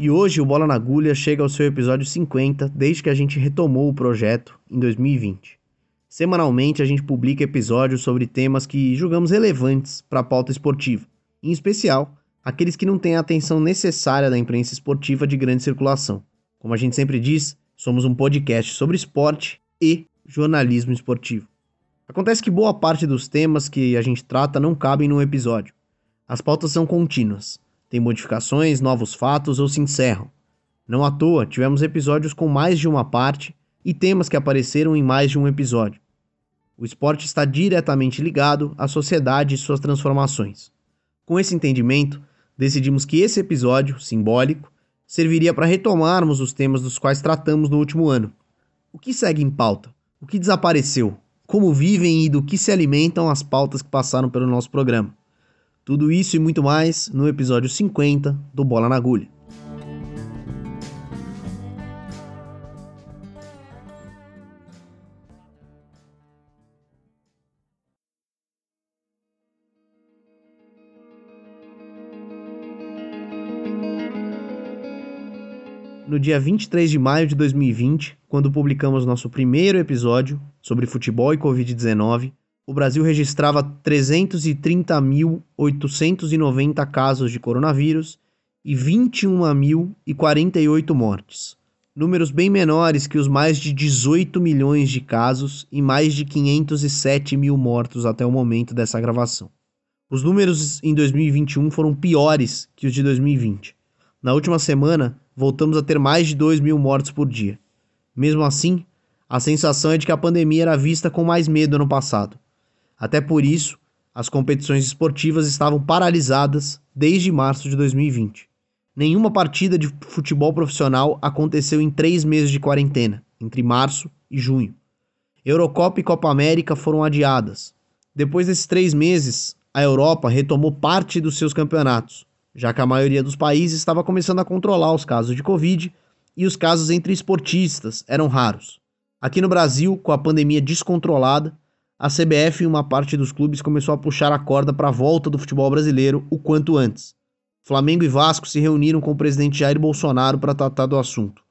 E hoje o Bola na Agulha chega ao seu episódio 50 desde que a gente retomou o projeto em 2020. Semanalmente a gente publica episódios sobre temas que julgamos relevantes para a pauta esportiva, em especial aqueles que não têm a atenção necessária da imprensa esportiva de grande circulação. Como a gente sempre diz, somos um podcast sobre esporte e jornalismo esportivo. Acontece que boa parte dos temas que a gente trata não cabem num episódio. As pautas são contínuas tem modificações, novos fatos ou se encerram. Não à toa, tivemos episódios com mais de uma parte e temas que apareceram em mais de um episódio. O esporte está diretamente ligado à sociedade e suas transformações. Com esse entendimento, decidimos que esse episódio, simbólico, serviria para retomarmos os temas dos quais tratamos no último ano. O que segue em pauta? O que desapareceu? Como vivem e do que se alimentam as pautas que passaram pelo nosso programa? Tudo isso e muito mais no episódio 50 do Bola na Agulha. No dia 23 de maio de 2020, quando publicamos nosso primeiro episódio sobre futebol e Covid-19, o Brasil registrava 330.890 casos de coronavírus e 21.048 mortes. Números bem menores que os mais de 18 milhões de casos e mais de 507 mil mortos até o momento dessa gravação. Os números em 2021 foram piores que os de 2020. Na última semana, voltamos a ter mais de 2 mil mortos por dia. Mesmo assim, a sensação é de que a pandemia era vista com mais medo ano passado. Até por isso, as competições esportivas estavam paralisadas desde março de 2020. Nenhuma partida de futebol profissional aconteceu em três meses de quarentena, entre março e junho. Eurocopa e Copa América foram adiadas. Depois desses três meses, a Europa retomou parte dos seus campeonatos, já que a maioria dos países estava começando a controlar os casos de Covid e os casos entre esportistas eram raros. Aqui no Brasil, com a pandemia descontrolada, a CBF e uma parte dos clubes começou a puxar a corda para a volta do futebol brasileiro o quanto antes. Flamengo e Vasco se reuniram com o presidente Jair Bolsonaro para tratar do assunto.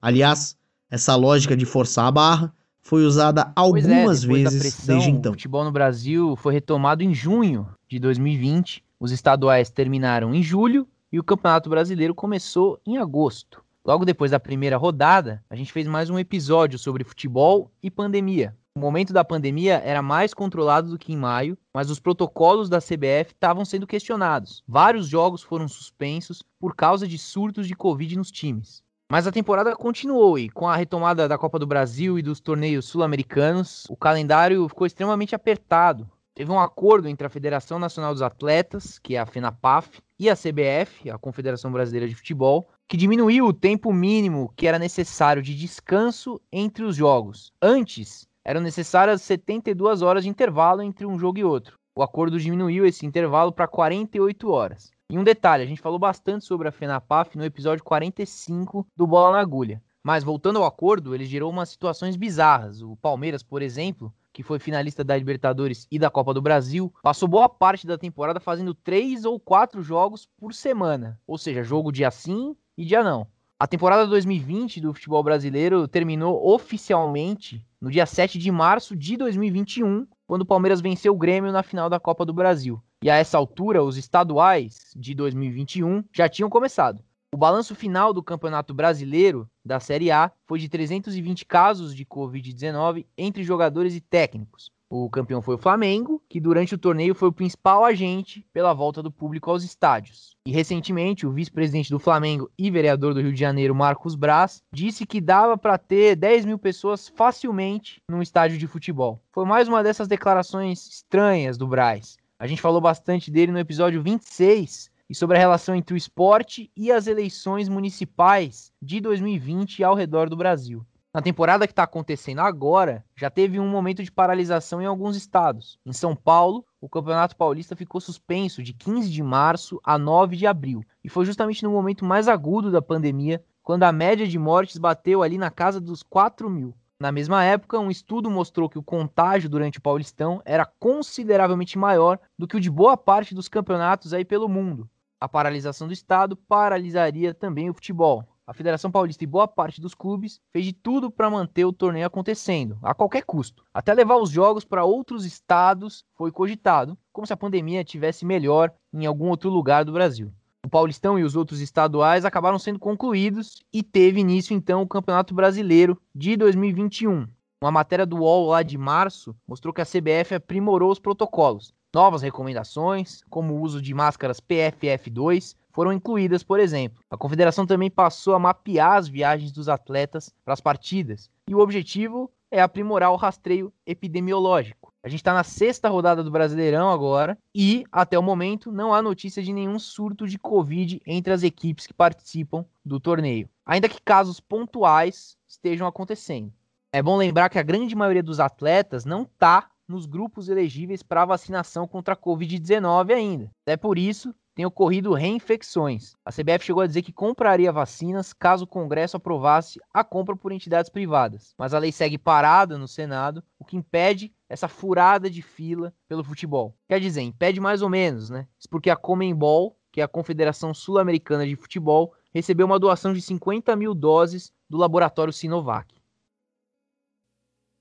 Aliás, essa lógica de forçar a barra foi usada é, algumas é, vezes pressão, desde então. O futebol no Brasil foi retomado em junho de 2020. Os estaduais terminaram em julho e o Campeonato Brasileiro começou em agosto. Logo depois da primeira rodada, a gente fez mais um episódio sobre futebol e pandemia. O momento da pandemia era mais controlado do que em maio, mas os protocolos da CBF estavam sendo questionados. Vários jogos foram suspensos por causa de surtos de Covid nos times. Mas a temporada continuou e, com a retomada da Copa do Brasil e dos torneios sul-americanos, o calendário ficou extremamente apertado. Teve um acordo entre a Federação Nacional dos Atletas, que é a FENAPAF, e a CBF, a Confederação Brasileira de Futebol, que diminuiu o tempo mínimo que era necessário de descanso entre os jogos. Antes, eram necessárias 72 horas de intervalo entre um jogo e outro. O acordo diminuiu esse intervalo para 48 horas. E um detalhe, a gente falou bastante sobre a FENAPAF no episódio 45 do Bola na Agulha. Mas voltando ao acordo, ele gerou umas situações bizarras. O Palmeiras, por exemplo, que foi finalista da Libertadores e da Copa do Brasil, passou boa parte da temporada fazendo três ou quatro jogos por semana. Ou seja, jogo dia sim e dia não. A temporada 2020 do futebol brasileiro terminou oficialmente no dia 7 de março de 2021, quando o Palmeiras venceu o Grêmio na final da Copa do Brasil. E a essa altura, os estaduais de 2021 já tinham começado. O balanço final do Campeonato Brasileiro da Série A foi de 320 casos de Covid-19 entre jogadores e técnicos. O campeão foi o Flamengo, que durante o torneio foi o principal agente pela volta do público aos estádios. E recentemente, o vice-presidente do Flamengo e vereador do Rio de Janeiro, Marcos Braz, disse que dava para ter 10 mil pessoas facilmente num estádio de futebol. Foi mais uma dessas declarações estranhas do Braz. A gente falou bastante dele no episódio 26 e sobre a relação entre o esporte e as eleições municipais de 2020 ao redor do Brasil. Na temporada que está acontecendo agora, já teve um momento de paralisação em alguns estados. Em São Paulo, o Campeonato Paulista ficou suspenso de 15 de março a 9 de abril. E foi justamente no momento mais agudo da pandemia, quando a média de mortes bateu ali na casa dos 4 mil. Na mesma época, um estudo mostrou que o contágio durante o Paulistão era consideravelmente maior do que o de boa parte dos campeonatos aí pelo mundo. A paralisação do estado paralisaria também o futebol. A Federação Paulista e boa parte dos clubes fez de tudo para manter o torneio acontecendo, a qualquer custo. Até levar os jogos para outros estados foi cogitado, como se a pandemia tivesse melhor em algum outro lugar do Brasil. O Paulistão e os outros estaduais acabaram sendo concluídos e teve início então o Campeonato Brasileiro de 2021. Uma matéria do UOL lá de março mostrou que a CBF aprimorou os protocolos. Novas recomendações, como o uso de máscaras PFF2, foram incluídas, por exemplo. A confederação também passou a mapear as viagens dos atletas para as partidas, e o objetivo é aprimorar o rastreio epidemiológico. A gente está na sexta rodada do Brasileirão agora e, até o momento, não há notícia de nenhum surto de Covid entre as equipes que participam do torneio, ainda que casos pontuais estejam acontecendo. É bom lembrar que a grande maioria dos atletas não está nos grupos elegíveis para vacinação contra a Covid-19 ainda. É por isso tem ocorrido reinfecções. A CBF chegou a dizer que compraria vacinas caso o Congresso aprovasse a compra por entidades privadas. Mas a lei segue parada no Senado, o que impede essa furada de fila pelo futebol. Quer dizer, impede mais ou menos, né? Isso porque a Comembol, que é a Confederação Sul-Americana de Futebol, recebeu uma doação de 50 mil doses do laboratório Sinovac.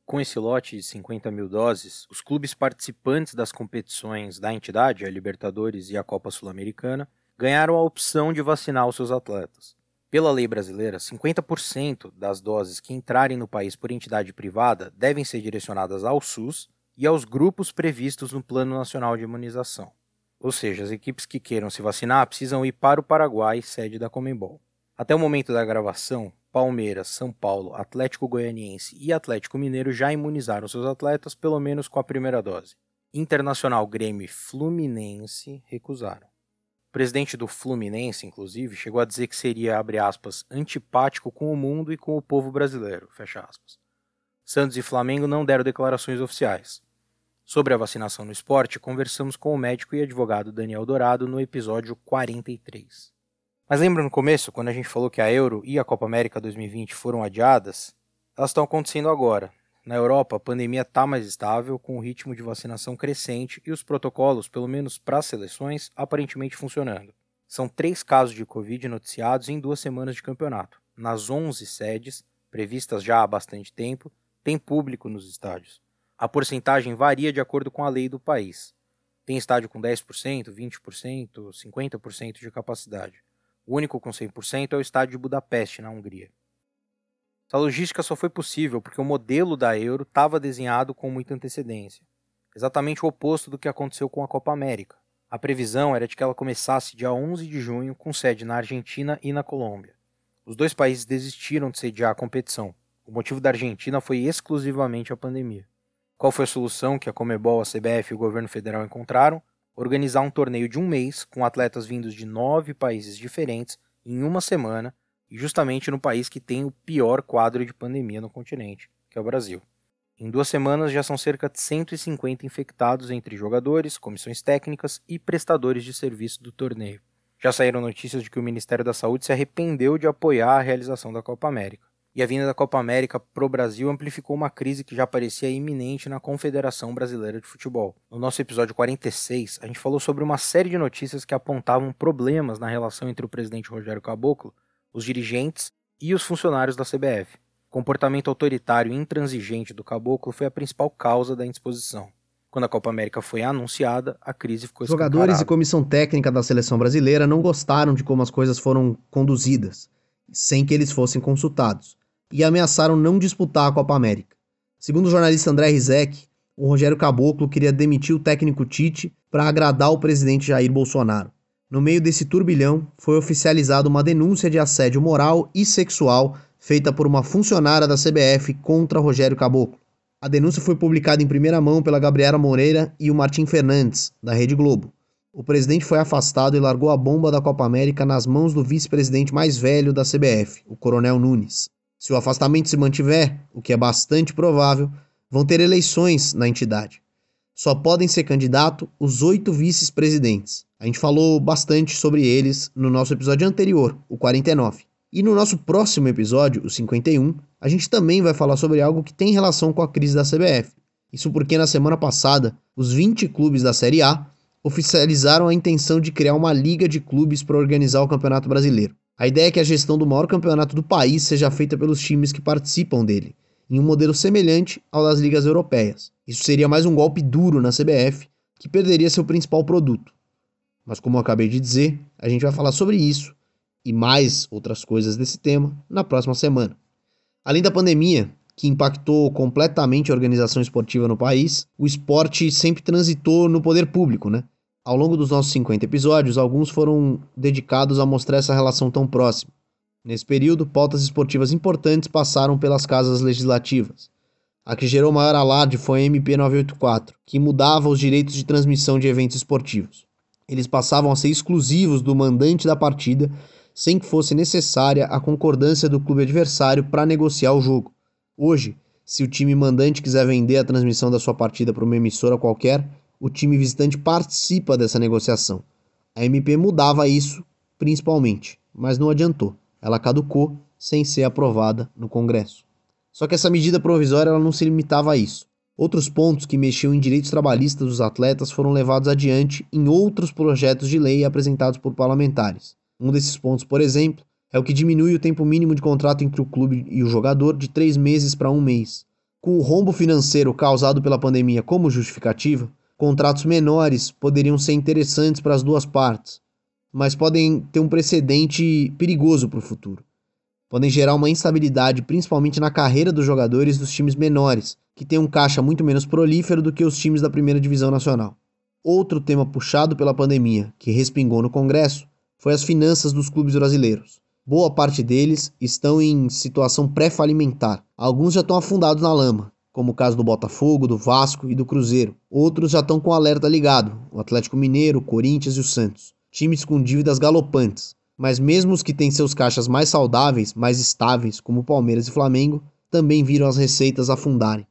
Com esse lote de 50 mil doses, os clubes participantes das competições da entidade, a Libertadores e a Copa Sul-Americana, ganharam a opção de vacinar os seus atletas. Pela lei brasileira, 50% das doses que entrarem no país por entidade privada devem ser direcionadas ao SUS e aos grupos previstos no Plano Nacional de Imunização. Ou seja, as equipes que queiram se vacinar precisam ir para o Paraguai, sede da Comembol. Até o momento da gravação, Palmeiras, São Paulo, Atlético Goianiense e Atlético Mineiro já imunizaram seus atletas pelo menos com a primeira dose. Internacional, Grêmio e Fluminense recusaram. O presidente do Fluminense, inclusive, chegou a dizer que seria, abre aspas, antipático com o mundo e com o povo brasileiro, fecha aspas. Santos e Flamengo não deram declarações oficiais. Sobre a vacinação no esporte, conversamos com o médico e advogado Daniel Dourado no episódio 43. Mas lembra no começo, quando a gente falou que a Euro e a Copa América 2020 foram adiadas? Elas estão acontecendo agora. Na Europa, a pandemia está mais estável, com o ritmo de vacinação crescente e os protocolos, pelo menos para as seleções, aparentemente funcionando. São três casos de Covid noticiados em duas semanas de campeonato. Nas 11 sedes, previstas já há bastante tempo, tem público nos estádios. A porcentagem varia de acordo com a lei do país. Tem estádio com 10%, 20%, 50% de capacidade. O único com 100% é o estádio de Budapeste, na Hungria. Essa logística só foi possível porque o modelo da Euro estava desenhado com muita antecedência. Exatamente o oposto do que aconteceu com a Copa América. A previsão era de que ela começasse dia 11 de junho, com sede na Argentina e na Colômbia. Os dois países desistiram de sediar a competição. O motivo da Argentina foi exclusivamente a pandemia. Qual foi a solução que a Comebol, a CBF e o governo federal encontraram? Organizar um torneio de um mês com atletas vindos de nove países diferentes em uma semana e justamente no país que tem o pior quadro de pandemia no continente, que é o Brasil. Em duas semanas já são cerca de 150 infectados entre jogadores, comissões técnicas e prestadores de serviço do torneio. Já saíram notícias de que o Ministério da Saúde se arrependeu de apoiar a realização da Copa América e a vinda da Copa América para o Brasil amplificou uma crise que já parecia iminente na Confederação Brasileira de Futebol. No nosso episódio 46, a gente falou sobre uma série de notícias que apontavam problemas na relação entre o presidente Rogério Caboclo, os dirigentes e os funcionários da CBF. O comportamento autoritário e intransigente do Caboclo foi a principal causa da indisposição. Quando a Copa América foi anunciada, a crise ficou Jogadores e comissão técnica da seleção brasileira não gostaram de como as coisas foram conduzidas, sem que eles fossem consultados e ameaçaram não disputar a Copa América. Segundo o jornalista André Rizek, o Rogério Caboclo queria demitir o técnico Tite para agradar o presidente Jair Bolsonaro. No meio desse turbilhão, foi oficializada uma denúncia de assédio moral e sexual feita por uma funcionária da CBF contra Rogério Caboclo. A denúncia foi publicada em primeira mão pela Gabriela Moreira e o Martim Fernandes, da Rede Globo. O presidente foi afastado e largou a bomba da Copa América nas mãos do vice-presidente mais velho da CBF, o Coronel Nunes. Se o afastamento se mantiver, o que é bastante provável, vão ter eleições na entidade. Só podem ser candidato os oito vice-presidentes. A gente falou bastante sobre eles no nosso episódio anterior, o 49. E no nosso próximo episódio, o 51, a gente também vai falar sobre algo que tem relação com a crise da CBF. Isso porque na semana passada, os 20 clubes da Série A oficializaram a intenção de criar uma liga de clubes para organizar o Campeonato Brasileiro. A ideia é que a gestão do maior campeonato do país seja feita pelos times que participam dele, em um modelo semelhante ao das ligas europeias. Isso seria mais um golpe duro na CBF, que perderia seu principal produto. Mas como eu acabei de dizer, a gente vai falar sobre isso e mais outras coisas desse tema na próxima semana. Além da pandemia, que impactou completamente a organização esportiva no país, o esporte sempre transitou no poder público, né? Ao longo dos nossos 50 episódios, alguns foram dedicados a mostrar essa relação tão próxima. Nesse período, pautas esportivas importantes passaram pelas casas legislativas. A que gerou maior alarde foi a MP 984, que mudava os direitos de transmissão de eventos esportivos. Eles passavam a ser exclusivos do mandante da partida sem que fosse necessária a concordância do clube adversário para negociar o jogo. Hoje, se o time mandante quiser vender a transmissão da sua partida para uma emissora qualquer, o time visitante participa dessa negociação. A MP mudava isso, principalmente, mas não adiantou. Ela caducou sem ser aprovada no Congresso. Só que essa medida provisória ela não se limitava a isso. Outros pontos que mexiam em direitos trabalhistas dos atletas foram levados adiante em outros projetos de lei apresentados por parlamentares. Um desses pontos, por exemplo, é o que diminui o tempo mínimo de contrato entre o clube e o jogador de três meses para um mês. Com o rombo financeiro causado pela pandemia como justificativa, contratos menores poderiam ser interessantes para as duas partes, mas podem ter um precedente perigoso para o futuro. Podem gerar uma instabilidade, principalmente na carreira dos jogadores dos times menores, que têm um caixa muito menos prolífero do que os times da primeira divisão nacional. Outro tema puxado pela pandemia, que respingou no Congresso, foi as finanças dos clubes brasileiros. Boa parte deles estão em situação pré-falimentar. Alguns já estão afundados na lama, como o caso do Botafogo, do Vasco e do Cruzeiro. Outros já estão com o alerta ligado, o Atlético Mineiro, o Corinthians e o Santos. Times com dívidas galopantes. Mas mesmo os que têm seus caixas mais saudáveis, mais estáveis, como Palmeiras e Flamengo, também viram as receitas afundarem.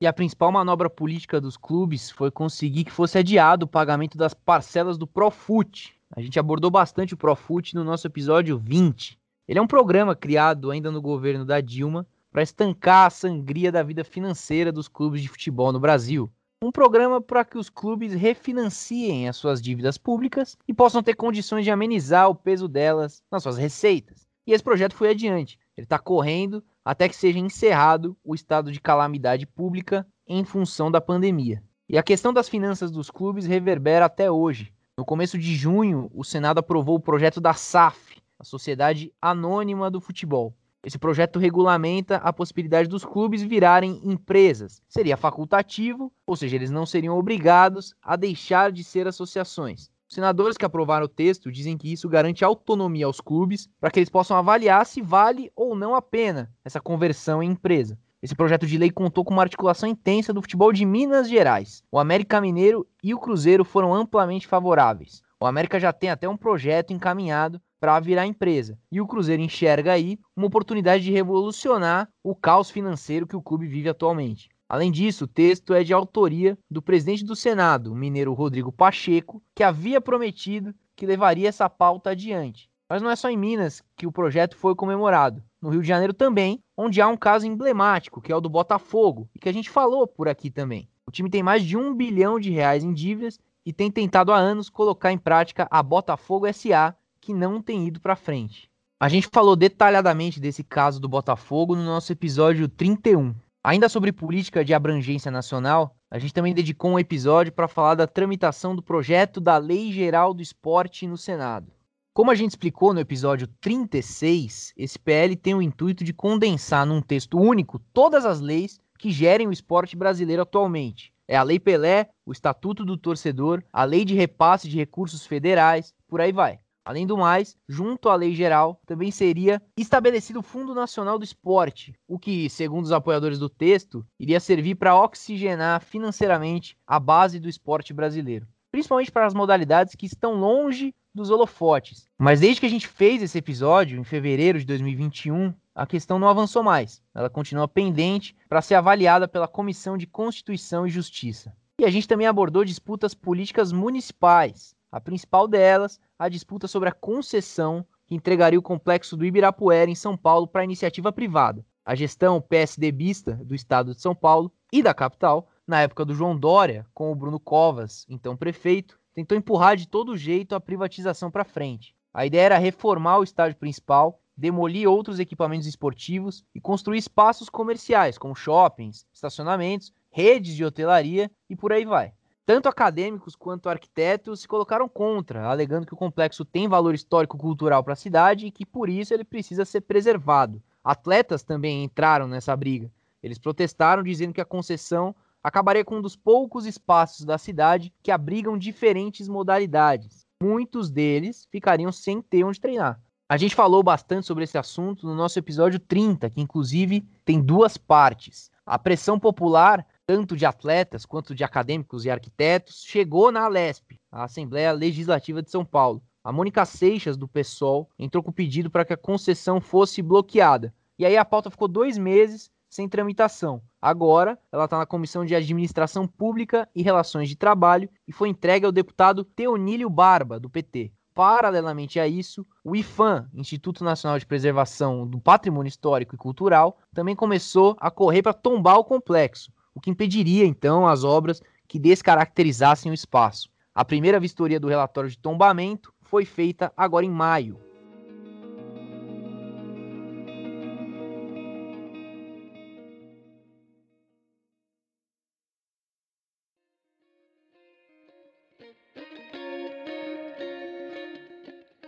E a principal manobra política dos clubes foi conseguir que fosse adiado o pagamento das parcelas do Profut. A gente abordou bastante o Profut no nosso episódio 20. Ele é um programa criado ainda no governo da Dilma para estancar a sangria da vida financeira dos clubes de futebol no Brasil. Um programa para que os clubes refinanciem as suas dívidas públicas e possam ter condições de amenizar o peso delas nas suas receitas. E esse projeto foi adiante. Ele está correndo até que seja encerrado o estado de calamidade pública em função da pandemia. E a questão das finanças dos clubes reverbera até hoje. No começo de junho, o Senado aprovou o projeto da SAF, a Sociedade Anônima do Futebol. Esse projeto regulamenta a possibilidade dos clubes virarem empresas. Seria facultativo, ou seja, eles não seriam obrigados a deixar de ser associações. Os senadores que aprovaram o texto dizem que isso garante autonomia aos clubes para que eles possam avaliar se vale ou não a pena essa conversão em empresa. Esse projeto de lei contou com uma articulação intensa do futebol de Minas Gerais. O América Mineiro e o Cruzeiro foram amplamente favoráveis. O América já tem até um projeto encaminhado para virar empresa. E o Cruzeiro enxerga aí uma oportunidade de revolucionar o caos financeiro que o clube vive atualmente. Além disso, o texto é de autoria do presidente do Senado, o mineiro Rodrigo Pacheco, que havia prometido que levaria essa pauta adiante. Mas não é só em Minas que o projeto foi comemorado. No Rio de Janeiro também, onde há um caso emblemático, que é o do Botafogo, e que a gente falou por aqui também. O time tem mais de um bilhão de reais em dívidas e tem tentado há anos colocar em prática a Botafogo SA, que não tem ido para frente. A gente falou detalhadamente desse caso do Botafogo no nosso episódio 31. Ainda sobre política de abrangência nacional, a gente também dedicou um episódio para falar da tramitação do projeto da Lei Geral do Esporte no Senado. Como a gente explicou no episódio 36, esse PL tem o intuito de condensar num texto único todas as leis que gerem o esporte brasileiro atualmente. É a Lei Pelé, o Estatuto do Torcedor, a Lei de Repasse de Recursos Federais, por aí vai. Além do mais, junto à lei geral, também seria estabelecido o Fundo Nacional do Esporte, o que, segundo os apoiadores do texto, iria servir para oxigenar financeiramente a base do esporte brasileiro, principalmente para as modalidades que estão longe dos holofotes. Mas desde que a gente fez esse episódio, em fevereiro de 2021, a questão não avançou mais. Ela continua pendente para ser avaliada pela Comissão de Constituição e Justiça. E a gente também abordou disputas políticas municipais, a principal delas, a disputa sobre a concessão que entregaria o complexo do Ibirapuera, em São Paulo, para iniciativa privada. A gestão PSDBista do estado de São Paulo e da capital, na época do João Dória, com o Bruno Covas, então prefeito, tentou empurrar de todo jeito a privatização para frente. A ideia era reformar o estádio principal, demolir outros equipamentos esportivos e construir espaços comerciais, como shoppings, estacionamentos, redes de hotelaria e por aí vai. Tanto acadêmicos quanto arquitetos se colocaram contra, alegando que o complexo tem valor histórico-cultural para a cidade e que por isso ele precisa ser preservado. Atletas também entraram nessa briga. Eles protestaram dizendo que a concessão acabaria com um dos poucos espaços da cidade que abrigam diferentes modalidades. Muitos deles ficariam sem ter onde treinar. A gente falou bastante sobre esse assunto no nosso episódio 30, que inclusive tem duas partes. A pressão popular tanto de atletas quanto de acadêmicos e arquitetos, chegou na Alesp, a Assembleia Legislativa de São Paulo. A Mônica Seixas, do PSOL, entrou com pedido para que a concessão fosse bloqueada. E aí a pauta ficou dois meses sem tramitação. Agora, ela está na Comissão de Administração Pública e Relações de Trabalho e foi entregue ao deputado Teonílio Barba, do PT. Paralelamente a isso, o IFAM, Instituto Nacional de Preservação do Patrimônio Histórico e Cultural, também começou a correr para tombar o complexo, o que impediria então as obras que descaracterizassem o espaço. A primeira vistoria do relatório de tombamento foi feita agora em maio.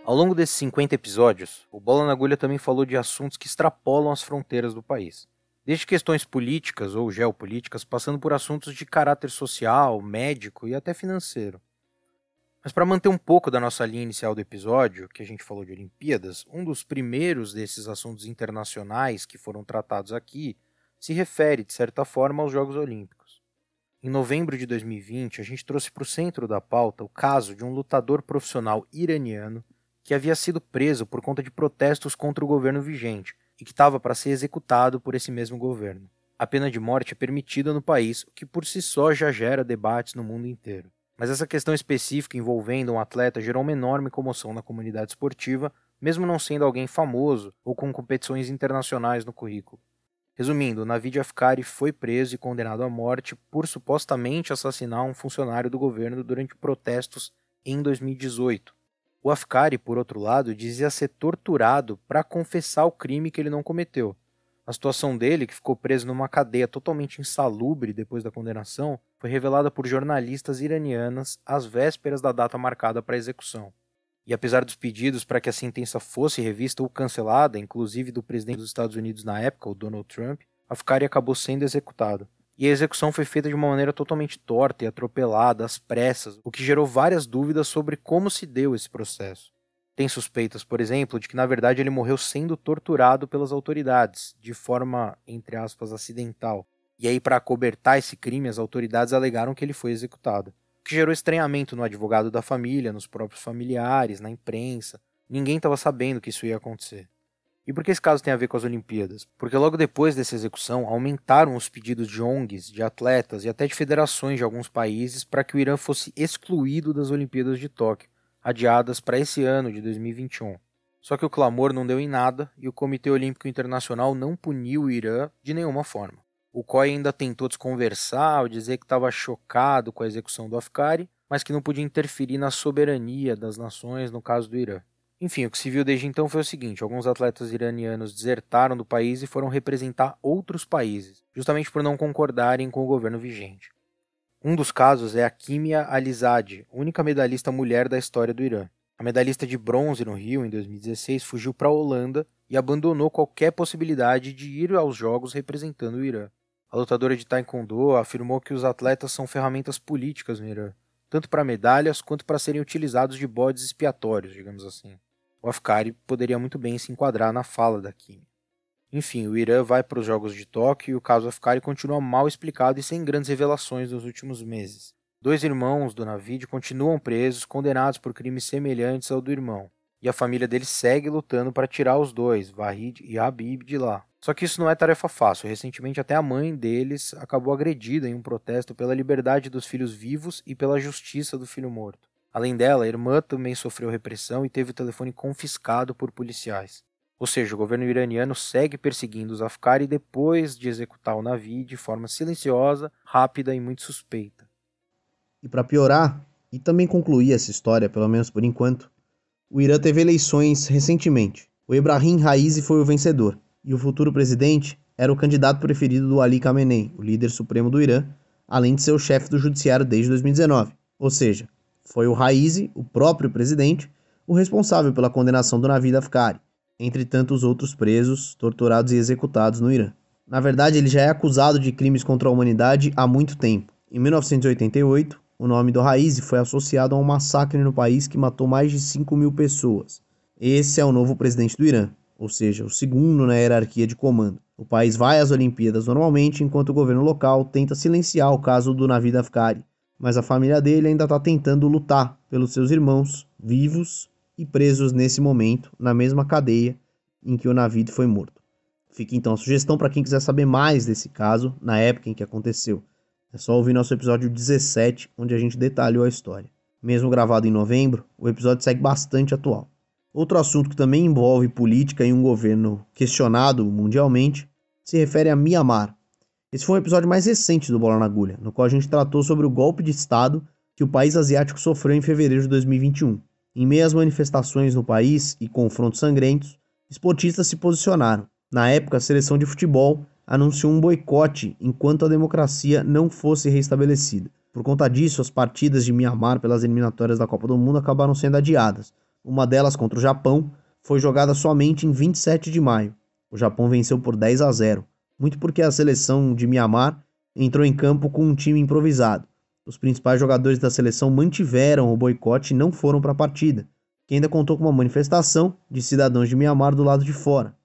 Ao longo desses 50 episódios, o Bola na Agulha também falou de assuntos que extrapolam as fronteiras do país. Desde questões políticas ou geopolíticas, passando por assuntos de caráter social, médico e até financeiro. Mas para manter um pouco da nossa linha inicial do episódio, que a gente falou de Olimpíadas, um dos primeiros desses assuntos internacionais que foram tratados aqui se refere, de certa forma, aos Jogos Olímpicos. Em novembro de 2020, a gente trouxe para o centro da pauta o caso de um lutador profissional iraniano que havia sido preso por conta de protestos contra o governo vigente e que estava para ser executado por esse mesmo governo. A pena de morte é permitida no país, o que por si só já gera debates no mundo inteiro. Mas essa questão específica envolvendo um atleta gerou uma enorme comoção na comunidade esportiva, mesmo não sendo alguém famoso ou com competições internacionais no currículo. Resumindo, Navid Afkari foi preso e condenado à morte por supostamente assassinar um funcionário do governo durante protestos em 2018. O Afkari, por outro lado, dizia ser torturado para confessar o crime que ele não cometeu. A situação dele, que ficou preso numa cadeia totalmente insalubre depois da condenação, foi revelada por jornalistas iranianas às vésperas da data marcada para a execução. E apesar dos pedidos para que a sentença fosse revista ou cancelada, inclusive do presidente dos Estados Unidos na época, o Donald Trump, Afkari acabou sendo executado e a execução foi feita de uma maneira totalmente torta e atropelada, às pressas, o que gerou várias dúvidas sobre como se deu esse processo. Tem suspeitas, por exemplo, de que na verdade ele morreu sendo torturado pelas autoridades, de forma, entre aspas, acidental. E aí, para acobertar esse crime, as autoridades alegaram que ele foi executado. O que gerou estranhamento no advogado da família, nos próprios familiares, na imprensa. Ninguém estava sabendo que isso ia acontecer. E por que esse caso tem a ver com as Olimpíadas? Porque logo depois dessa execução aumentaram os pedidos de ONGs, de atletas e até de federações de alguns países para que o Irã fosse excluído das Olimpíadas de Tóquio, adiadas para esse ano de 2021. Só que o clamor não deu em nada e o Comitê Olímpico Internacional não puniu o Irã de nenhuma forma. O COI ainda tentou desconversar ao dizer que estava chocado com a execução do Afkari, mas que não podia interferir na soberania das nações no caso do Irã. Enfim, o que se viu desde então foi o seguinte: alguns atletas iranianos desertaram do país e foram representar outros países, justamente por não concordarem com o governo vigente. Um dos casos é a Kimia Alizade, única medalhista mulher da história do Irã. A medalhista de bronze no Rio em 2016 fugiu para a Holanda e abandonou qualquer possibilidade de ir aos Jogos representando o Irã. A lutadora de Taekwondo afirmou que os atletas são ferramentas políticas no Irã, tanto para medalhas quanto para serem utilizados de bodes expiatórios, digamos assim. O Afkari poderia muito bem se enquadrar na fala da Kimi. Enfim, o Irã vai para os Jogos de Tóquio e o caso Afkari continua mal explicado e sem grandes revelações nos últimos meses. Dois irmãos do Navid continuam presos, condenados por crimes semelhantes ao do irmão, e a família dele segue lutando para tirar os dois, Vahid e Habib, de lá. Só que isso não é tarefa fácil. Recentemente, até a mãe deles acabou agredida em um protesto pela liberdade dos filhos vivos e pela justiça do filho morto. Além dela, a irmã também sofreu repressão e teve o telefone confiscado por policiais. Ou seja, o governo iraniano segue perseguindo os Afkari depois de executar o navio de forma silenciosa, rápida e muito suspeita. E para piorar, e também concluir essa história, pelo menos por enquanto, o Irã teve eleições recentemente. O Ebrahim Raisi foi o vencedor, e o futuro presidente era o candidato preferido do Ali Khamenei, o líder supremo do Irã, além de ser o chefe do judiciário desde 2019. Ou seja, foi o Raisi, o próprio presidente, o responsável pela condenação do Navid Afkari, entre tantos outros presos, torturados e executados no Irã. Na verdade, ele já é acusado de crimes contra a humanidade há muito tempo. Em 1988, o nome do Raisi foi associado a um massacre no país que matou mais de 5 mil pessoas. Esse é o novo presidente do Irã, ou seja, o segundo na hierarquia de comando. O país vai às Olimpíadas normalmente, enquanto o governo local tenta silenciar o caso do Navid Afkari, mas a família dele ainda está tentando lutar pelos seus irmãos, vivos e presos nesse momento, na mesma cadeia em que o Navid foi morto. Fica então a sugestão para quem quiser saber mais desse caso, na época em que aconteceu. É só ouvir nosso episódio 17, onde a gente detalhou a história. Mesmo gravado em novembro, o episódio segue bastante atual. Outro assunto que também envolve política e um governo questionado mundialmente se refere a Mianmar, esse foi um episódio mais recente do Bola na Agulha, no qual a gente tratou sobre o golpe de Estado que o país asiático sofreu em fevereiro de 2021. Em meio às manifestações no país e confrontos sangrentos, esportistas se posicionaram. Na época, a seleção de futebol anunciou um boicote enquanto a democracia não fosse restabelecida. Por conta disso, as partidas de Myanmar pelas eliminatórias da Copa do Mundo acabaram sendo adiadas. Uma delas contra o Japão foi jogada somente em 27 de maio. O Japão venceu por 10 a 0 muito porque a seleção de Mianmar entrou em campo com um time improvisado. Os principais jogadores da seleção mantiveram o boicote e não foram para a partida, que ainda contou com uma manifestação de cidadãos de Mianmar do lado de fora.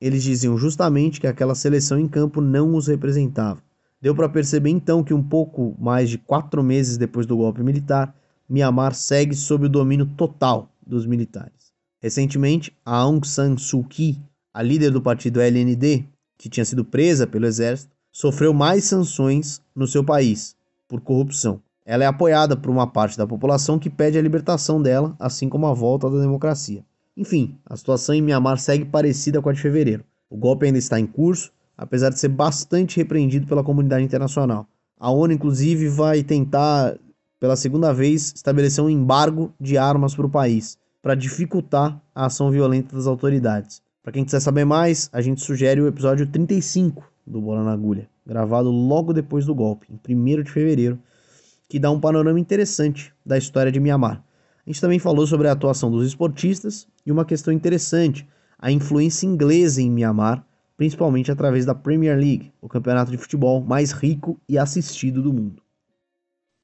Eles diziam justamente que aquela seleção em campo não os representava. Deu para perceber então que um pouco mais de quatro meses depois do golpe militar, Mianmar segue sob o domínio total dos militares. Recentemente, a Aung San Suu Kyi, a líder do partido LND, que tinha sido presa pelo exército, sofreu mais sanções no seu país por corrupção. Ela é apoiada por uma parte da população que pede a libertação dela, assim como a volta da democracia. Enfim, a situação em Myanmar segue parecida com a de fevereiro. O golpe ainda está em curso, apesar de ser bastante repreendido pela comunidade internacional. A ONU, inclusive, vai tentar, pela segunda vez, estabelecer um embargo de armas para o país, para dificultar a ação violenta das autoridades. Para quem quiser saber mais, a gente sugere o episódio 35 do Bola na Agulha, gravado logo depois do golpe, em 1 de fevereiro, que dá um panorama interessante da história de Mianmar. A gente também falou sobre a atuação dos esportistas e uma questão interessante, a influência inglesa em Mianmar, principalmente através da Premier League, o campeonato de futebol mais rico e assistido do mundo.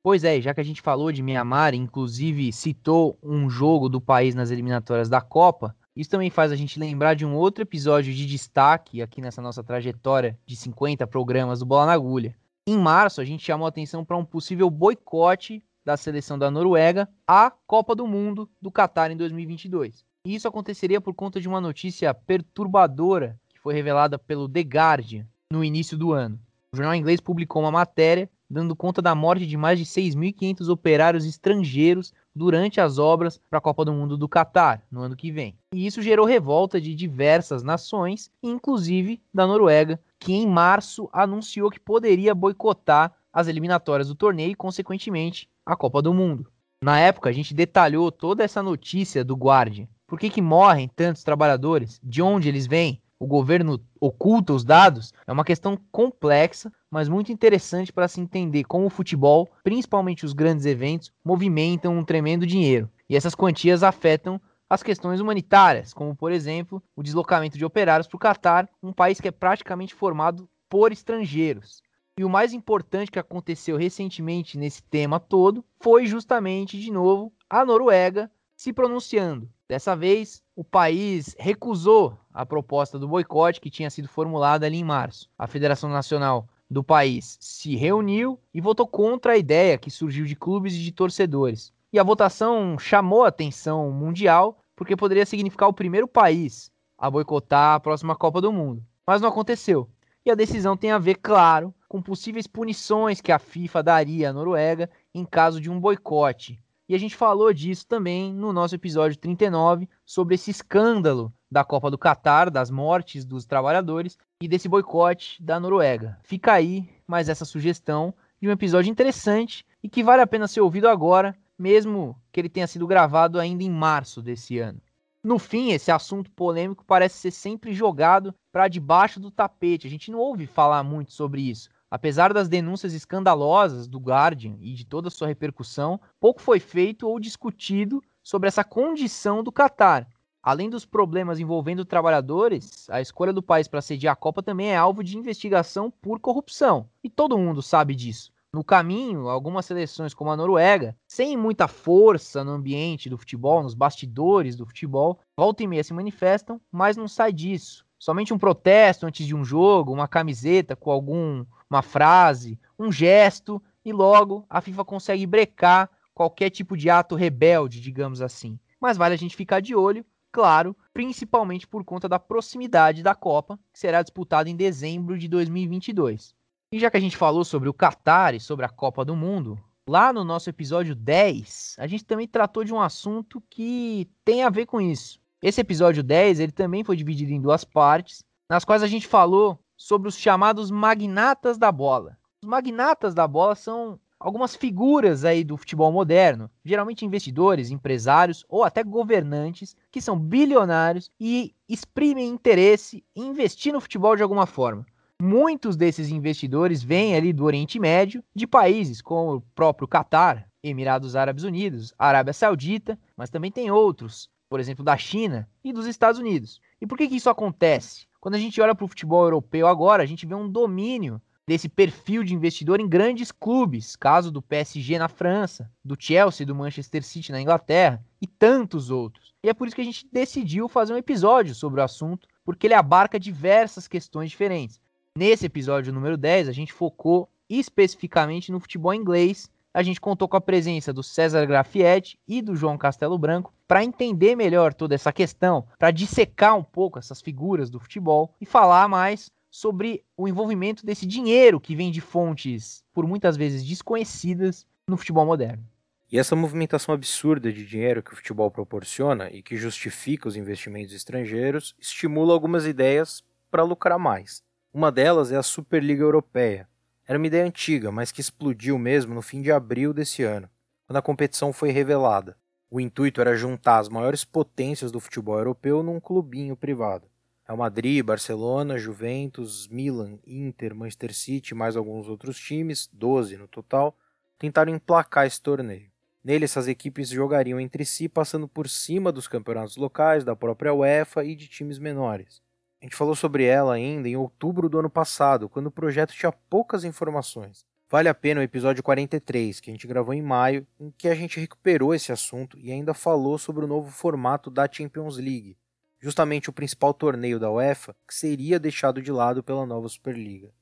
Pois é, já que a gente falou de Mianmar, inclusive citou um jogo do país nas eliminatórias da Copa, isso também faz a gente lembrar de um outro episódio de destaque aqui nessa nossa trajetória de 50 programas do Bola na Agulha. Em março, a gente chamou atenção para um possível boicote da seleção da Noruega à Copa do Mundo do Catar em 2022. E isso aconteceria por conta de uma notícia perturbadora que foi revelada pelo The Guardian no início do ano. O jornal inglês publicou uma matéria dando conta da morte de mais de 6.500 operários estrangeiros durante as obras para a Copa do Mundo do Catar, no ano que vem. E isso gerou revolta de diversas nações, inclusive da Noruega, que em março anunciou que poderia boicotar as eliminatórias do torneio e, consequentemente, a Copa do Mundo. Na época, a gente detalhou toda essa notícia do Guardian. Por que, que morrem tantos trabalhadores? De onde eles vêm? O governo oculta os dados, é uma questão complexa, mas muito interessante para se entender como o futebol, principalmente os grandes eventos, movimentam um tremendo dinheiro. E essas quantias afetam as questões humanitárias, como por exemplo o deslocamento de operários para o Catar, um país que é praticamente formado por estrangeiros. E o mais importante que aconteceu recentemente nesse tema todo foi justamente, de novo, a Noruega se pronunciando. Dessa vez, o país recusou a proposta do boicote que tinha sido formulada ali em março. A Federação Nacional do país se reuniu e votou contra a ideia que surgiu de clubes e de torcedores. E a votação chamou a atenção mundial porque poderia significar o primeiro país a boicotar a próxima Copa do Mundo. Mas não aconteceu. E a decisão tem a ver, claro, com possíveis punições que a FIFA daria à Noruega em caso de um boicote. E a gente falou disso também no nosso episódio 39 sobre esse escândalo da Copa do Catar, das mortes dos trabalhadores e desse boicote da Noruega. Fica aí mais essa sugestão de um episódio interessante e que vale a pena ser ouvido agora, mesmo que ele tenha sido gravado ainda em março desse ano. No fim, esse assunto polêmico parece ser sempre jogado para debaixo do tapete. A gente não ouve falar muito sobre isso. Apesar das denúncias escandalosas do Guardian e de toda sua repercussão, pouco foi feito ou discutido sobre essa condição do Catar. Além dos problemas envolvendo trabalhadores, a escolha do país para sediar a Copa também é alvo de investigação por corrupção. E todo mundo sabe disso. No caminho, algumas seleções como a Noruega, sem muita força no ambiente do futebol, nos bastidores do futebol, volta e meia se manifestam, mas não sai disso. Somente um protesto antes de um jogo, uma camiseta com alguma frase, um gesto, e logo a FIFA consegue brecar qualquer tipo de ato rebelde, digamos assim. Mas vale a gente ficar de olho, claro, principalmente por conta da proximidade da Copa, que será disputada em dezembro de 2022. E já que a gente falou sobre o Qatar e sobre a Copa do Mundo, lá no nosso episódio 10, a gente também tratou de um assunto que tem a ver com isso. Esse episódio 10, ele também foi dividido em duas partes, nas quais a gente falou sobre os chamados magnatas da bola. Os magnatas da bola são algumas figuras aí do futebol moderno, geralmente investidores, empresários ou até governantes que são bilionários e exprimem interesse em investir no futebol de alguma forma. Muitos desses investidores vêm ali do Oriente Médio, de países como o próprio Catar, Emirados Árabes Unidos, Arábia Saudita, mas também tem outros, por exemplo, da China e dos Estados Unidos. E por que, que isso acontece? Quando a gente olha para o futebol europeu agora, a gente vê um domínio desse perfil de investidor em grandes clubes, caso do PSG na França, do Chelsea, do Manchester City na Inglaterra e tantos outros. E é por isso que a gente decidiu fazer um episódio sobre o assunto, porque ele abarca diversas questões diferentes. Nesse episódio número 10, a gente focou especificamente no futebol inglês. A gente contou com a presença do César Grafietti e do João Castelo Branco para entender melhor toda essa questão, para dissecar um pouco essas figuras do futebol e falar mais sobre o envolvimento desse dinheiro que vem de fontes por muitas vezes desconhecidas no futebol moderno. E essa movimentação absurda de dinheiro que o futebol proporciona e que justifica os investimentos estrangeiros estimula algumas ideias para lucrar mais. Uma delas é a Superliga Europeia. Era uma ideia antiga, mas que explodiu mesmo no fim de abril desse ano, quando a competição foi revelada. O intuito era juntar as maiores potências do futebol europeu num clubinho privado. Real Madrid, Barcelona, Juventus, Milan, Inter, Manchester City e mais alguns outros times, 12 no total, tentaram emplacar esse torneio. Nele, essas equipes jogariam entre si, passando por cima dos campeonatos locais, da própria UEFA e de times menores. A gente falou sobre ela ainda em outubro do ano passado, quando o projeto tinha poucas informações. Vale a pena o episódio 43, que a gente gravou em maio, em que a gente recuperou esse assunto e ainda falou sobre o novo formato da Champions League, justamente o principal torneio da UEFA, que seria deixado de lado pela nova Superliga.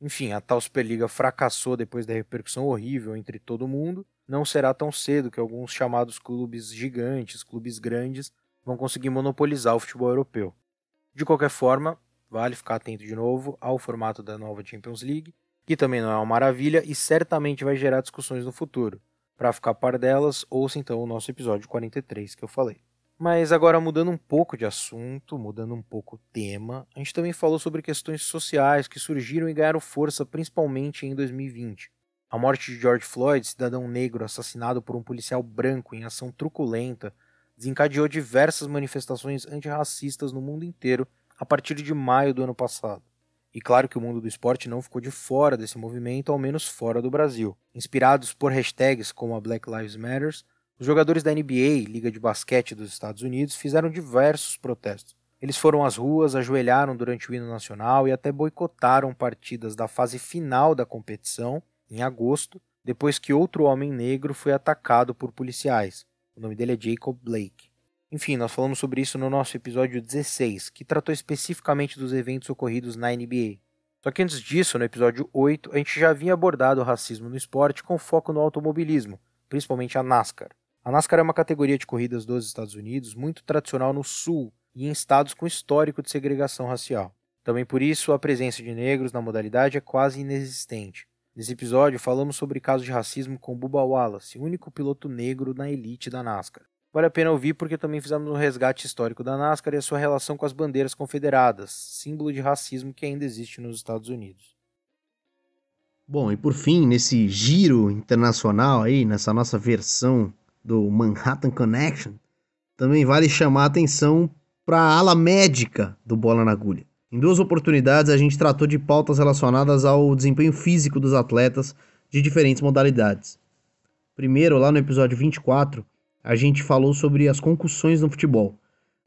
Enfim, a tal Superliga fracassou depois da repercussão horrível entre todo mundo. Não será tão cedo que alguns chamados clubes gigantes, clubes grandes, vão conseguir monopolizar o futebol europeu. De qualquer forma, vale ficar atento de novo ao formato da nova Champions League, que também não é uma maravilha e certamente vai gerar discussões no futuro. Para ficar par delas, ouça então o nosso episódio 43 que eu falei. Mas agora mudando um pouco de assunto, mudando um pouco o tema, a gente também falou sobre questões sociais que surgiram e ganharam força principalmente em 2020. A morte de George Floyd, cidadão negro assassinado por um policial branco em ação truculenta, desencadeou diversas manifestações antirracistas no mundo inteiro a partir de maio do ano passado. E claro que o mundo do esporte não ficou de fora desse movimento, ao menos fora do Brasil. Inspirados por hashtags como a Black Lives Matter, os jogadores da NBA, Liga de Basquete dos Estados Unidos, fizeram diversos protestos. Eles foram às ruas, ajoelharam durante o hino nacional e até boicotaram partidas da fase final da competição, em agosto, depois que outro homem negro foi atacado por policiais. O nome dele é Jacob Blake. Enfim, nós falamos sobre isso no nosso episódio 16, que tratou especificamente dos eventos ocorridos na NBA. Só que antes disso, no episódio 8, a gente já havia abordado o racismo no esporte com foco no automobilismo, principalmente a NASCAR. A NASCAR é uma categoria de corridas dos Estados Unidos muito tradicional no sul e em estados com histórico de segregação racial. Também por isso, a presença de negros na modalidade é quase inexistente. Nesse episódio, falamos sobre casos de racismo com Bubba Wallace, único piloto negro na elite da NASCAR. Vale a pena ouvir porque também fizemos um resgate histórico da NASCAR e a sua relação com as bandeiras confederadas, símbolo de racismo que ainda existe nos Estados Unidos. Bom, e por fim, nesse giro internacional aí, nessa nossa versão do Manhattan Connection, também vale chamar a atenção para a ala médica do Bola na Agulha. Em duas oportunidades, a gente tratou de pautas relacionadas ao desempenho físico dos atletas de diferentes modalidades. Primeiro, lá no episódio 24, a gente falou sobre as concussões no futebol.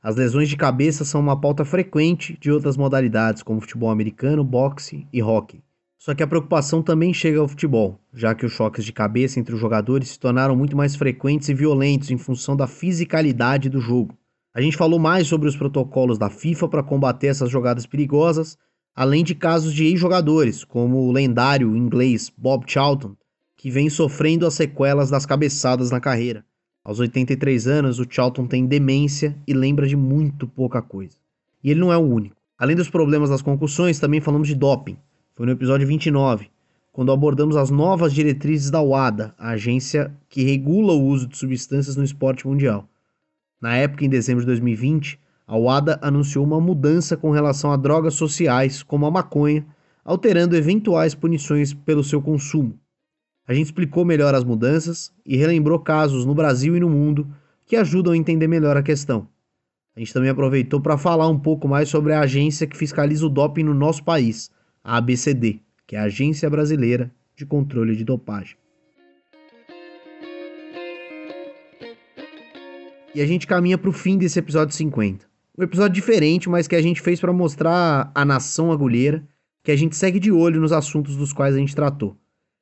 As lesões de cabeça são uma pauta frequente de outras modalidades, como futebol americano, boxe e hockey. Só que a preocupação também chega ao futebol, já que os choques de cabeça entre os jogadores se tornaram muito mais frequentes e violentos em função da fisicalidade do jogo. A gente falou mais sobre os protocolos da FIFA para combater essas jogadas perigosas, além de casos de ex-jogadores, como o lendário inglês Bob Charlton, que vem sofrendo as sequelas das cabeçadas na carreira. Aos 83 anos, o Charlton tem demência e lembra de muito pouca coisa. E ele não é o único. Além dos problemas das concussões, também falamos de doping. Foi no episódio 29, quando abordamos as novas diretrizes da WADA, a agência que regula o uso de substâncias no esporte mundial. Na época, em dezembro de 2020, a WADA anunciou uma mudança com relação a drogas sociais, como a maconha, alterando eventuais punições pelo seu consumo. A gente explicou melhor as mudanças e relembrou casos no Brasil e no mundo que ajudam a entender melhor a questão. A gente também aproveitou para falar um pouco mais sobre a agência que fiscaliza o doping no nosso país, a ABCD, que é a Agência Brasileira de Controle de Dopagem. E a gente caminha para o fim desse episódio 50. Um episódio diferente, mas que a gente fez para mostrar a nação agulheira que a gente segue de olho nos assuntos dos quais a gente tratou.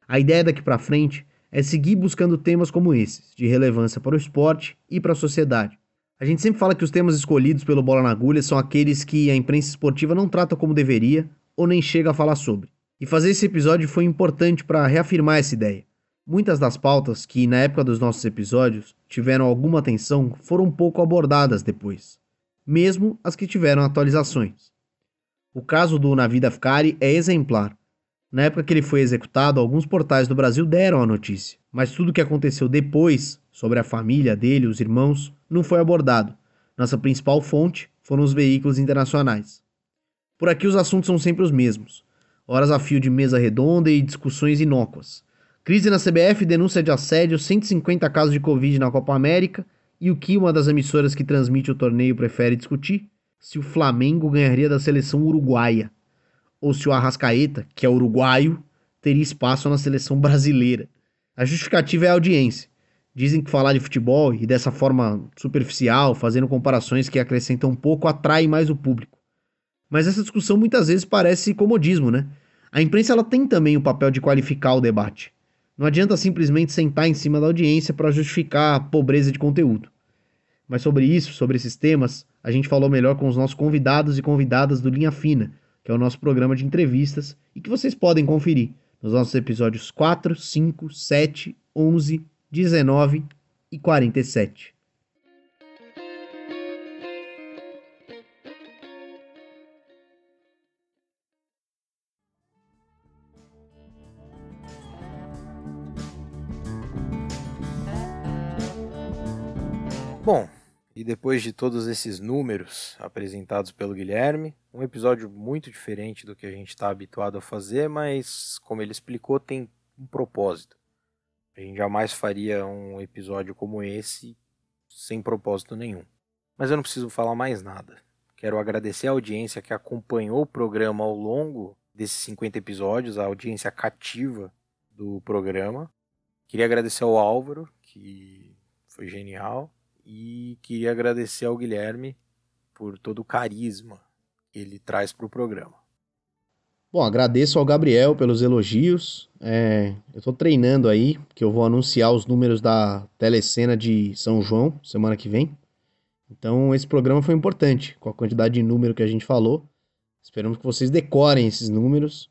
A ideia daqui para frente é seguir buscando temas como esses, de relevância para o esporte e para a sociedade. A gente sempre fala que os temas escolhidos pelo Bola na Agulha são aqueles que a imprensa esportiva não trata como deveria ou nem chega a falar sobre. E fazer esse episódio foi importante para reafirmar essa ideia. Muitas das pautas que, na época dos nossos episódios, tiveram alguma atenção foram pouco abordadas depois, mesmo as que tiveram atualizações. O caso do Navid Afkari é exemplar. Na época que ele foi executado, alguns portais do Brasil deram a notícia, mas tudo o que aconteceu depois, sobre a família dele, os irmãos, não foi abordado. Nossa principal fonte foram os veículos internacionais. Por aqui os assuntos são sempre os mesmos. Horas a fio de mesa redonda e discussões inócuas. Crise na CBF, denúncia de assédio, 150 casos de Covid na Copa América e o que uma das emissoras que transmite o torneio prefere discutir? Se o Flamengo ganharia da seleção uruguaia. Ou se o Arrascaeta, que é uruguaio, teria espaço na seleção brasileira. A justificativa é a audiência. Dizem que falar de futebol e dessa forma superficial, fazendo comparações que acrescentam pouco, atrai mais o público. Mas essa discussão muitas vezes parece comodismo, né? A imprensa ela tem também o papel de qualificar o debate. Não adianta simplesmente sentar em cima da audiência para justificar a pobreza de conteúdo. Mas sobre isso, sobre esses temas, a gente falou melhor com os nossos convidados e convidadas do Linha Fina, que é o nosso programa de entrevistas e que vocês podem conferir nos nossos episódios 4, 5, 7, 11, 19 e 47. E depois de todos esses números apresentados pelo Guilherme, um episódio muito diferente do que a gente está habituado a fazer, mas como ele explicou, tem um propósito. A gente jamais faria um episódio como esse sem propósito nenhum. Mas eu não preciso falar mais nada. Quero agradecer a audiência que acompanhou o programa ao longo desses 50 episódios, a audiência cativa do programa. Queria agradecer ao Álvaro, que foi genial. E queria agradecer ao Guilherme por todo o carisma que ele traz para o programa. Bom, agradeço ao Gabriel pelos elogios. É, eu estou treinando aí, que eu vou anunciar os números da telecena de São João semana que vem. Então, esse programa foi importante, com a quantidade de número que a gente falou. Esperamos que vocês decorem esses números.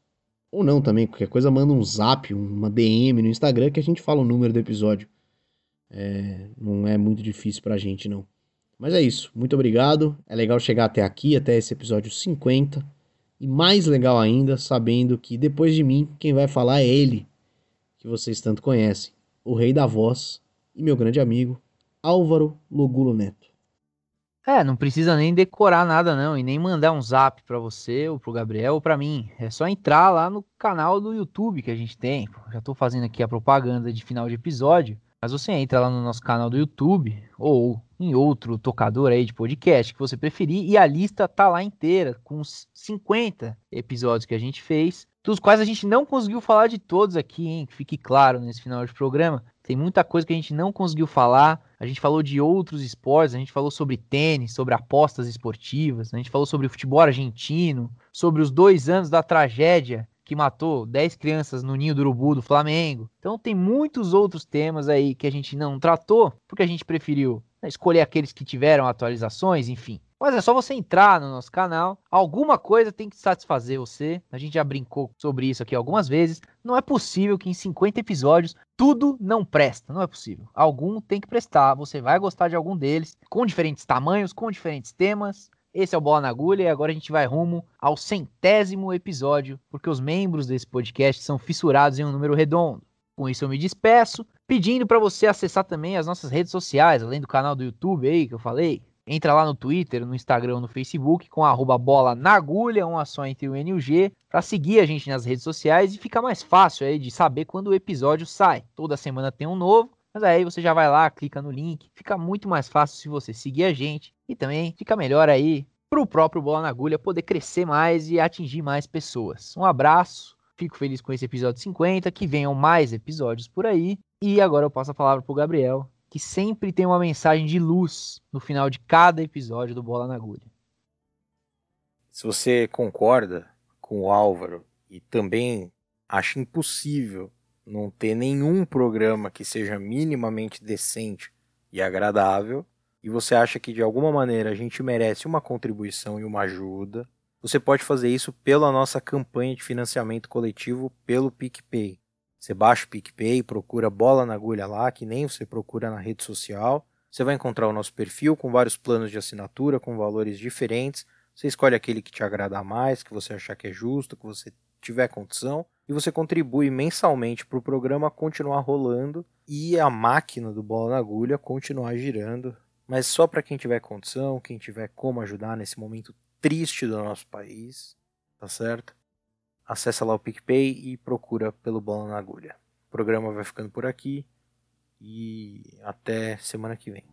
Ou não também, qualquer coisa, manda um zap, uma DM no Instagram que a gente fala o número do episódio. É, não é muito difícil pra gente, não. Mas é isso. Muito obrigado. É legal chegar até aqui, até esse episódio 50. E mais legal ainda, sabendo que depois de mim, quem vai falar é ele, que vocês tanto conhecem, o rei da voz e meu grande amigo, Álvaro Logulo Neto. É, não precisa nem decorar nada não e nem mandar um zap para você ou pro Gabriel ou para mim. É só entrar lá no canal do YouTube que a gente tem. Já tô fazendo aqui a propaganda de final de episódio, mas você entra lá no nosso canal do YouTube ou em outro tocador aí de podcast que você preferir e a lista tá lá inteira com os 50 episódios que a gente fez, dos quais a gente não conseguiu falar de todos aqui, hein? Que fique claro nesse final de programa. Tem muita coisa que a gente não conseguiu falar. A gente falou de outros esportes, a gente falou sobre tênis, sobre apostas esportivas, a gente falou sobre o futebol argentino, sobre os dois anos da tragédia que matou 10 crianças no ninho do urubu do Flamengo. Então tem muitos outros temas aí que a gente não tratou, porque a gente preferiu né, escolher aqueles que tiveram atualizações, enfim. Mas é só você entrar no nosso canal. Alguma coisa tem que satisfazer você. A gente já brincou sobre isso aqui algumas vezes. Não é possível que em 50 episódios tudo não presta. Não é possível. Algum tem que prestar. Você vai gostar de algum deles, com diferentes tamanhos, com diferentes temas. Esse é o Bola na Agulha e agora a gente vai rumo ao centésimo episódio, porque os membros desse podcast são fissurados em um número redondo. Com isso eu me despeço, pedindo para você acessar também as nossas redes sociais, além do canal do YouTube aí que eu falei, Entra lá no Twitter, no Instagram, no Facebook, com arroba bola na agulha, uma só entre o N e o G, para seguir a gente nas redes sociais e fica mais fácil aí de saber quando o episódio sai. Toda semana tem um novo, mas aí você já vai lá, clica no link, fica muito mais fácil se você seguir a gente e também fica melhor aí para o próprio Bola na Agulha poder crescer mais e atingir mais pessoas. Um abraço, fico feliz com esse episódio 50, que venham mais episódios por aí. E agora eu passo a palavra para o Gabriel, que sempre tem uma mensagem de luz no final de cada episódio do Bola na Agulha. Se você concorda com o Álvaro e também acha impossível não ter nenhum programa que seja minimamente decente e agradável, e você acha que de alguma maneira a gente merece uma contribuição e uma ajuda, você pode fazer isso pela nossa campanha de financiamento coletivo pelo PicPay. Você baixa o PicPay, procura Bola na Agulha lá, que nem você procura na rede social. Você vai encontrar o nosso perfil com vários planos de assinatura, com valores diferentes. Você escolhe aquele que te agrada mais, que você achar que é justo, que você tiver condição. E você contribui mensalmente para o programa continuar rolando e a máquina do Bola na Agulha continuar girando. Mas só para quem tiver condição, quem tiver como ajudar nesse momento triste do nosso país, tá certo? acessa lá o PicPay e procura pelo Bola na Agulha. O programa vai ficando por aqui e até semana que vem.